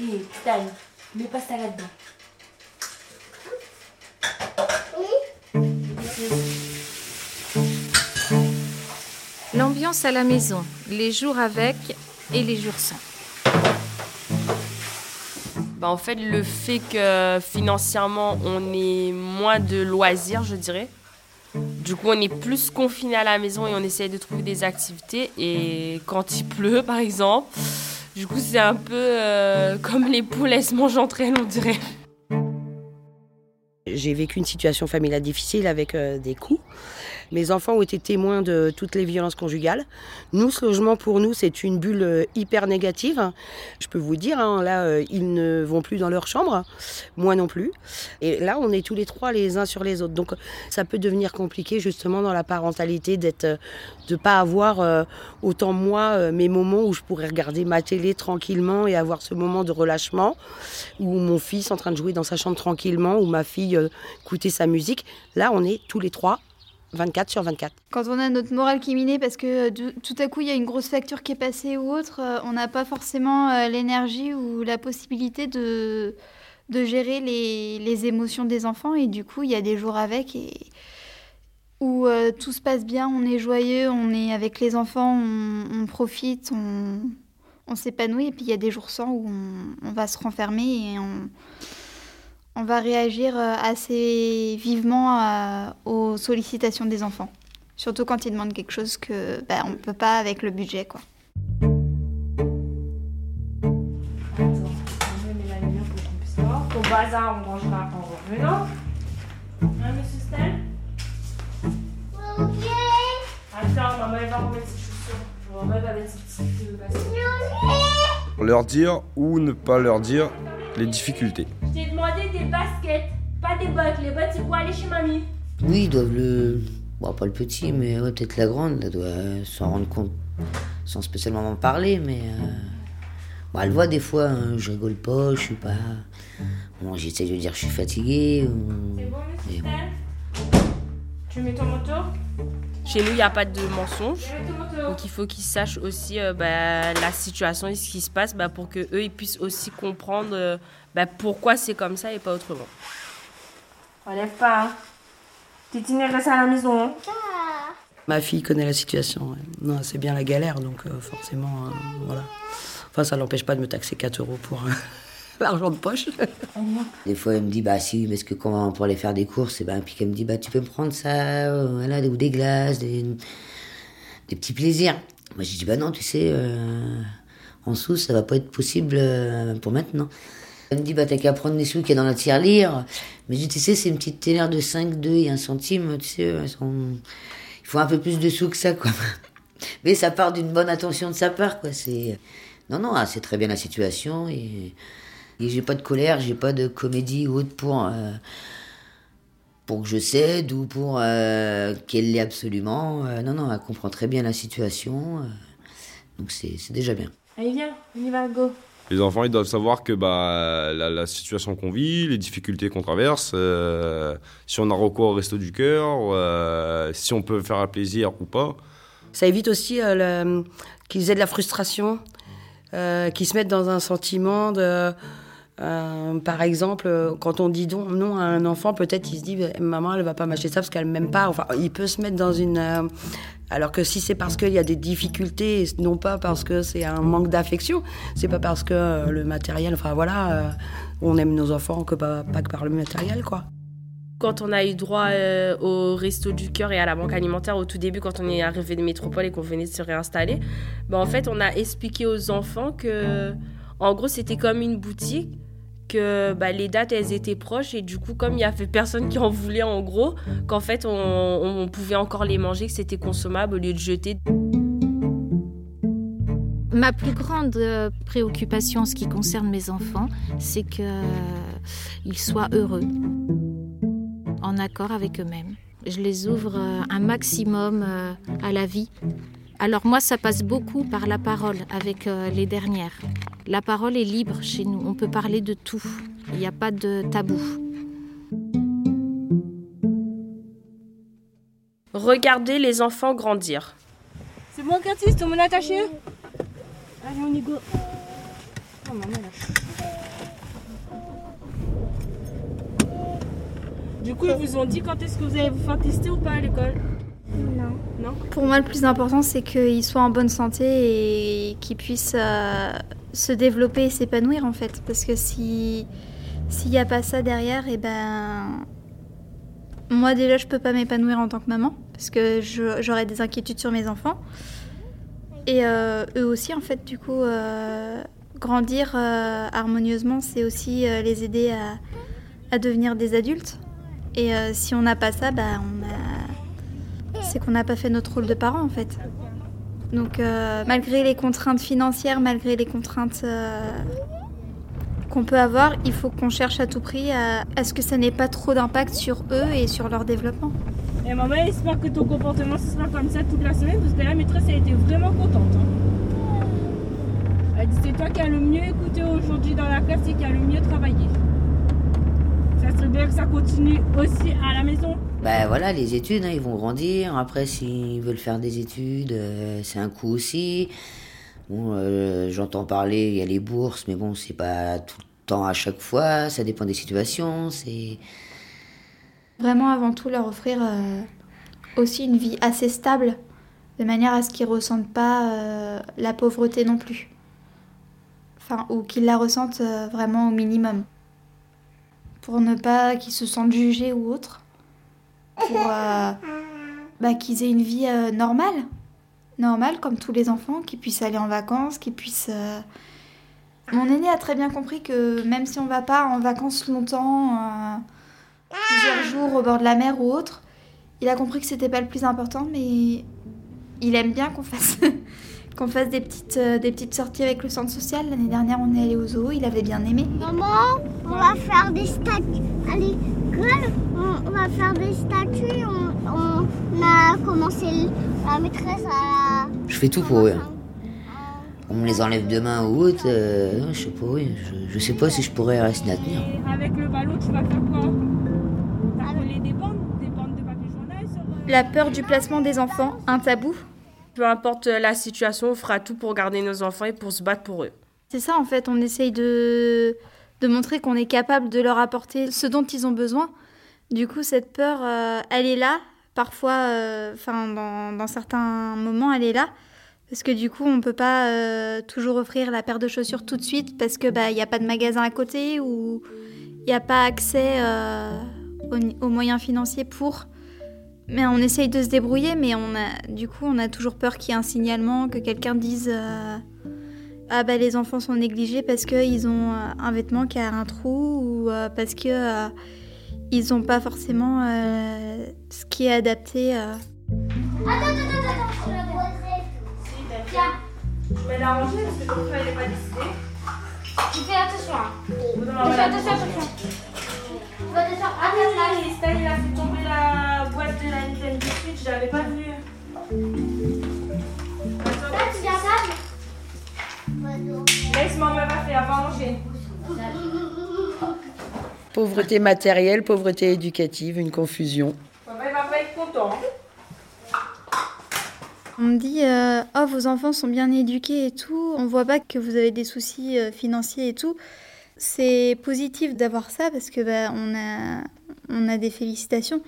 Et Stan, mets pas ça là-dedans. L'ambiance à la maison, les jours avec et les jours sans. Bah, en fait, le fait que financièrement, on ait moins de loisirs, je dirais. Du coup, on est plus confiné à la maison et on essaye de trouver des activités. Et quand il pleut, par exemple, du coup, c'est un peu euh, comme les poules, elles se mangent entre elles, on dirait. J'ai vécu une situation familiale difficile avec euh, des coups. Mes enfants ont été témoins de toutes les violences conjugales. Nous, ce logement, pour nous, c'est une bulle euh, hyper négative. Je peux vous dire, hein, là, euh, ils ne vont plus dans leur chambre, moi non plus. Et là, on est tous les trois les uns sur les autres. Donc, ça peut devenir compliqué, justement, dans la parentalité, d'être, de ne pas avoir autant, moi, mes moments où je pourrais regarder ma télé tranquillement et avoir ce moment de relâchement, où mon fils en train de jouer dans sa chambre tranquillement, ou ma fille écouter sa musique. Là, on est tous les trois 24 sur 24. Quand on a notre morale qui est minée parce que tout à coup il y a une grosse facture qui est passée ou autre, euh, on n'a pas forcément euh, l'énergie ou la possibilité de, de gérer les, les, émotions des enfants et du coup il y a des jours avec et où euh, tout se passe bien, on est joyeux, on est avec les enfants, on, profite, on, on s'épanouit et puis il y a des jours sans où on, on va se renfermer et on on va réagir euh, assez vivement euh, aux sollicitations des enfants. Surtout quand ils demandent quelque chose que ben, on ne peut pas avec le budget. Quoi. Ton bazar, on rangera en revenant. Hein, monsieur Stel Ok. Attends, maman, elle va remettre ses chaussures. Je vais remettre avec ses petites baskets. Leur dire ou ne pas leur dire les difficultés. Des bottes. Les bottes, c'est pour aller chez mamie. Oui, ils doivent le. Bon, pas le petit, mais ouais, peut-être la grande, elle doit s'en rendre compte sans spécialement m'en parler, mais. Euh... Bon, elle voit des fois, hein, je rigole pas, je suis pas. Bon, j'essaie de dire je suis fatigué. C'est bon, monsieur Tu mets ton moto chez nous, il n'y a pas de mensonge. Donc il faut qu'ils sachent aussi euh, bah, la situation et ce qui se passe bah, pour qu'eux, ils puissent aussi comprendre euh, bah, pourquoi c'est comme ça et pas autrement. Relève pas. Hein. Titine reste à la maison. Ma fille connaît la situation. Non, c'est bien la galère, donc euh, forcément, voilà. Enfin, ça n'empêche pas de me taxer 4 euros pour l'argent de poche. Des fois, elle me dit, bah si, parce que quand pour aller faire des courses, et ben, puis qu'elle me dit, bah tu peux me prendre ça, euh, voilà, ou des glaces, des, des petits plaisirs. Moi, j'ai dit, bah non, tu sais, euh, en sous, ça va pas être possible euh, pour maintenant. Elle me dit, bah t'as qu'à prendre des sous qu'il y a dans la tirelire. Mais je dis, tu sais, c'est une petite télère de 5, 2 et 1 centime, tu sais, il faut un peu plus de sous que ça, quoi. Mais ça part d'une bonne attention de sa part, quoi. C'est... Non, non, ah, c'est très bien la situation et et j'ai pas de colère, j'ai pas de comédie haute pour, euh, pour que je cède ou pour euh, qu'elle l'ait absolument. Euh, non, non, elle comprend très bien la situation. donc c'est déjà bien. Allez, viens, on y va, go. Les enfants, ils doivent savoir que bah, la, situation qu'on vit, les difficultés qu'on traverse, si on a recours au resto du cœur, si on peut faire un plaisir ou pas. Ça évite aussi qu'ils aient de la frustration, qu'ils se mettent dans un sentiment de euh, par exemple, quand on dit non, à un enfant, peut-être il se dit maman elle va pas m'acheter ça parce qu'elle m'aime pas. Enfin, il peut se mettre dans une. Euh, alors que si c'est parce qu'il y a des difficultés, non pas parce que c'est un manque d'affection, c'est pas parce que euh, le matériel. Enfin voilà, on aime nos enfants que pas, pas, que par le matériel quoi. Quand on a eu droit au resto du cœur et à la banque alimentaire au tout début, quand on est arrivé de métropole et qu'on venait de se réinstaller, ben en fait on a expliqué aux enfants que, en gros, c'était comme une boutique que bah, les dates elles étaient proches et du coup comme il y avait personne qui en voulait en gros qu'en fait on, pouvait encore les manger que c'était consommable au lieu de jeter Ma plus grande euh, préoccupation en ce qui concerne mes enfants, c'est qu'ils euh, soient heureux, en accord avec eux-mêmes. Je les ouvre euh, un maximum à la vie. Alors moi, ça passe beaucoup par la parole avec les dernières. La parole est libre chez nous, on peut parler de tout, il n'y a pas de tabou. Regardez les enfants grandir. C'est bon Curtis, tout monde attaché? Allez, on y go. Du coup, ils vous ont dit quand est-ce que vous allez vous faire tester ou pas à l'école? Non. Non Pour moi, le plus important, c'est qu'ils soient en bonne santé et qu'ils puissent euh, se développer et s'épanouir, en fait. Parce que si s'il n'y a pas ça derrière, et ben... Moi, déjà, je peux pas m'épanouir en tant que maman, parce que j'aurais des inquiétudes sur mes enfants. Et euh, eux aussi, en fait, du coup, euh, grandir euh, harmonieusement, c'est aussi les aider à, à devenir des adultes. Et si on n'a pas ça, bah, on a... c'est qu'on n'a pas fait notre rôle de parent, en fait. Donc, euh, malgré les contraintes financières, malgré les contraintes euh, qu'on peut avoir, il faut qu'on cherche à tout prix à, ce que ça n'ait pas trop d'impact sur eux et sur leur développement. Et maman, j'espère que ton comportement ce sera comme ça toute la semaine parce que la maîtresse elle était vraiment contente. hein. Elle dit c'est toi qui as le mieux écouté aujourd'hui dans la classe et qui a le mieux travaillé. Ça serait bien que ça continue aussi à la maison. Bah voilà, les études, hein, ils vont grandir. Après, s'ils veulent faire des études, euh, c'est un coût aussi. Bon, euh, j'entends parler, il y a les bourses, mais bon, c'est pas tout le temps à chaque fois. Ça dépend des situations. C'est Vraiment, avant tout, leur offrir euh, aussi une vie assez stable, de manière à ce qu'ils ressentent pas la pauvreté non plus. Enfin, ou qu'ils la ressentent vraiment au minimum. Pour ne pas qu'ils se sentent jugés ou autre. Pour euh, bah, qu'ils aient une vie euh, normale. Normale, comme tous les enfants, qu'ils puissent aller en vacances, qu'ils puissent... euh, Mon aîné a très bien compris que même si on va pas en vacances longtemps... plusieurs jours au bord de la mer ou autre. Il a compris que c'était pas le plus important, mais il aime bien qu'on fasse qu'on fasse des petites des petites sorties avec le centre social. L'année dernière, on est allé au zoo, il avait bien aimé. Maman, on va faire des statues à l'école. On, on va faire des statues. On, on a commencé la maîtresse à. Je fais tout pour eux. On me les enlève demain ou autre, euh, non, je sais pas, oui, je, je sais pas si je pourrais rester à tenir. Et avec le ballon, tu vas faire quoi? Des bandes, des bandes de papier journal sur. euh, La peur du placement des enfants, un tabou? Peu importe la situation, on fera tout pour garder nos enfants et pour se battre pour eux. C'est ça en fait, on essaye de de montrer qu'on est capable de leur apporter ce dont ils ont besoin. Du coup, cette peur, euh, elle est là. Parfois, euh, enfin, dans, certains moments, elle est là. Parce que du coup, on peut pas euh, toujours offrir la paire de chaussures tout de suite parce que bah il y a pas de magasin à côté ou il n'y a pas accès aux, moyens financiers pour. Mais on essaye de se débrouiller, mais on a du coup on a toujours peur qu'il y ait un signalement, que quelqu'un dise ah bah les enfants sont négligés parce qu'ils ont un vêtement qui a un trou ou parce que ils n'ont pas forcément euh, ce qui est adapté. euh. Je vais l'arranger parce que ton frère il est pas décidé. Tu fais attention. hein. Attention, attention. Fais attention. Ah oui, Stan il a fait tomber la boîte de la Nintendo Switch, je l'avais pas vu. Là, tu viens ça Laisse maman va faire, va manger. Pauvreté matérielle, pauvreté éducative, une confusion. Papa il va pas être content. hein. On me dit euh, oh vos enfants sont bien éduqués et tout, on voit pas que vous avez des soucis euh, financiers et tout. C'est positif d'avoir ça parce que bah, on a on a des félicitations.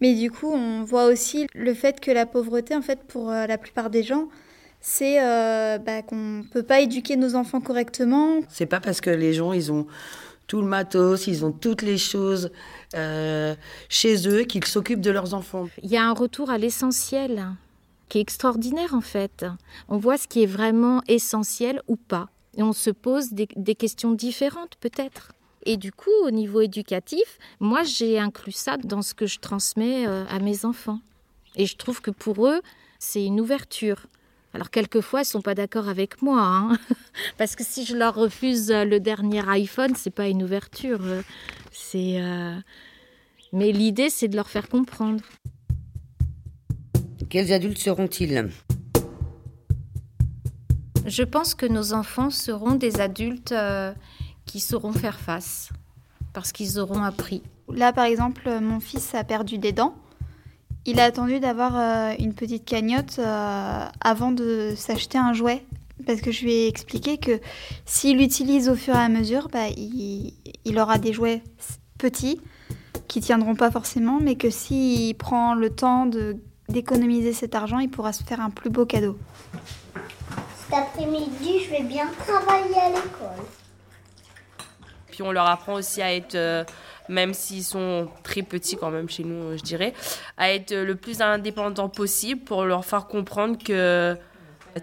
Mais du coup, on voit aussi le fait que la pauvreté, en fait, pour euh, la plupart des gens, c'est euh, bah, qu'on peut pas éduquer nos enfants correctement. C'est pas parce que les gens, ils ont tout le matos, ils ont toutes les choses euh, chez eux qu'ils s'occupent de leurs enfants. Il y a un retour à l'essentiel qui est extraordinaire en fait. On voit ce qui est vraiment essentiel ou pas. Et on se pose des, questions différentes peut-être. Et du coup, au niveau éducatif, moi j'ai inclus ça dans ce que je transmets euh, à mes enfants. Et je trouve que pour eux, c'est une ouverture. Alors quelquefois, ils sont pas d'accord avec moi, hein. parce que si je leur refuse euh, le dernier iPhone, c'est pas une ouverture. euh, C'est euh, mais l'idée, c'est de leur faire comprendre. Quels adultes seront-ils? Je pense que nos enfants seront des adultes euh, qui sauront faire face, parce qu'ils auront appris. Là, par exemple, mon fils a perdu des dents. Il a attendu d'avoir euh, une petite cagnotte euh, avant de s'acheter un jouet. parce que je lui ai expliqué que s'il l'utilise au fur et à mesure, bah, il, il aura des jouets petits qui tiendront pas forcément, mais que s'il prend le temps d'économiser cet argent, il pourra se faire un plus beau cadeau. Cet après-midi, je vais bien travailler à l'école. Puis on leur apprend aussi à être, euh, même s'ils sont très petits quand même chez nous, je dirais, à être le plus indépendant possible pour leur faire comprendre que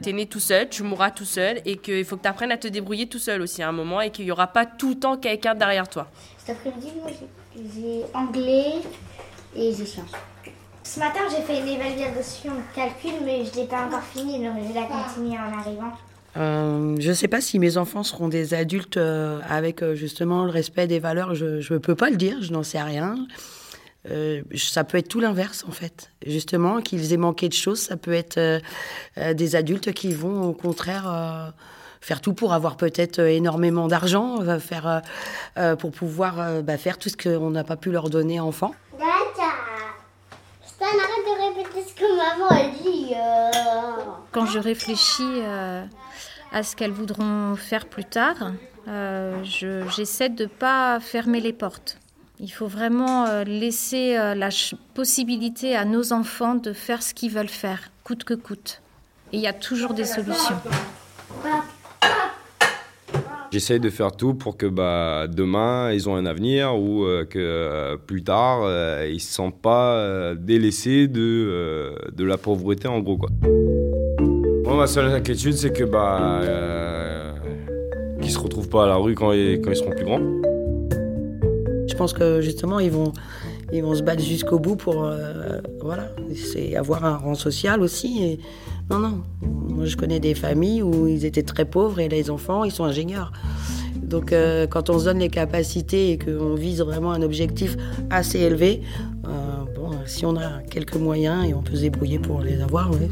tu es né tout seul, tu mourras tout seul et qu'il faut que tu apprennes à te débrouiller tout seul aussi à un moment et qu'il n'y aura pas tout le temps quelqu'un derrière toi. Cet après-midi, moi, j'ai anglais et j'ai sciences. Ce matin, j'ai fait une évaluation de calcul, mais je ne l'ai pas encore fini, donc je vais la continuer en arrivant. Euh, je ne sais pas si mes enfants seront des adultes euh, avec euh, justement le respect des valeurs. Je ne peux pas le dire, je n'en sais rien. Euh, ça peut être tout l'inverse en fait. Justement, qu'ils aient manqué de choses, ça peut être des adultes qui vont au contraire euh, faire tout pour avoir peut-être énormément d'argent, euh, faire pour pouvoir euh, bah, faire tout ce qu'on n'a pas pu leur donner enfant. Stan, arrête de répéter ce que maman a dit. Quand je réfléchis euh, à ce qu'elles voudront faire plus tard, euh, je- j'essaie de ne pas fermer les portes. Il faut vraiment euh, laisser euh, la possibilité à nos enfants de faire ce qu'ils veulent faire, coûte que coûte. Et il y a toujours des solutions. J'essaye de faire tout pour que bah, demain, ils ont un avenir ou que plus tard, ils ne se sentent pas délaissés de, de la pauvreté, en gros. Quoi. Ma seule inquiétude, c'est que bah, euh, qu'ils se retrouvent pas à la rue quand ils, quand ils seront plus grands. Je pense que justement, ils vont, ils vont se battre jusqu'au bout pour, euh, voilà, c'est avoir un rang social aussi. Non, non. Moi, je connais des familles où ils étaient très pauvres et les enfants, ils sont ingénieurs. Donc, euh, quand on se donne les capacités et qu'on vise vraiment un objectif assez élevé, bon, si on a quelques moyens et on peut se débrouiller pour les avoir, ouais.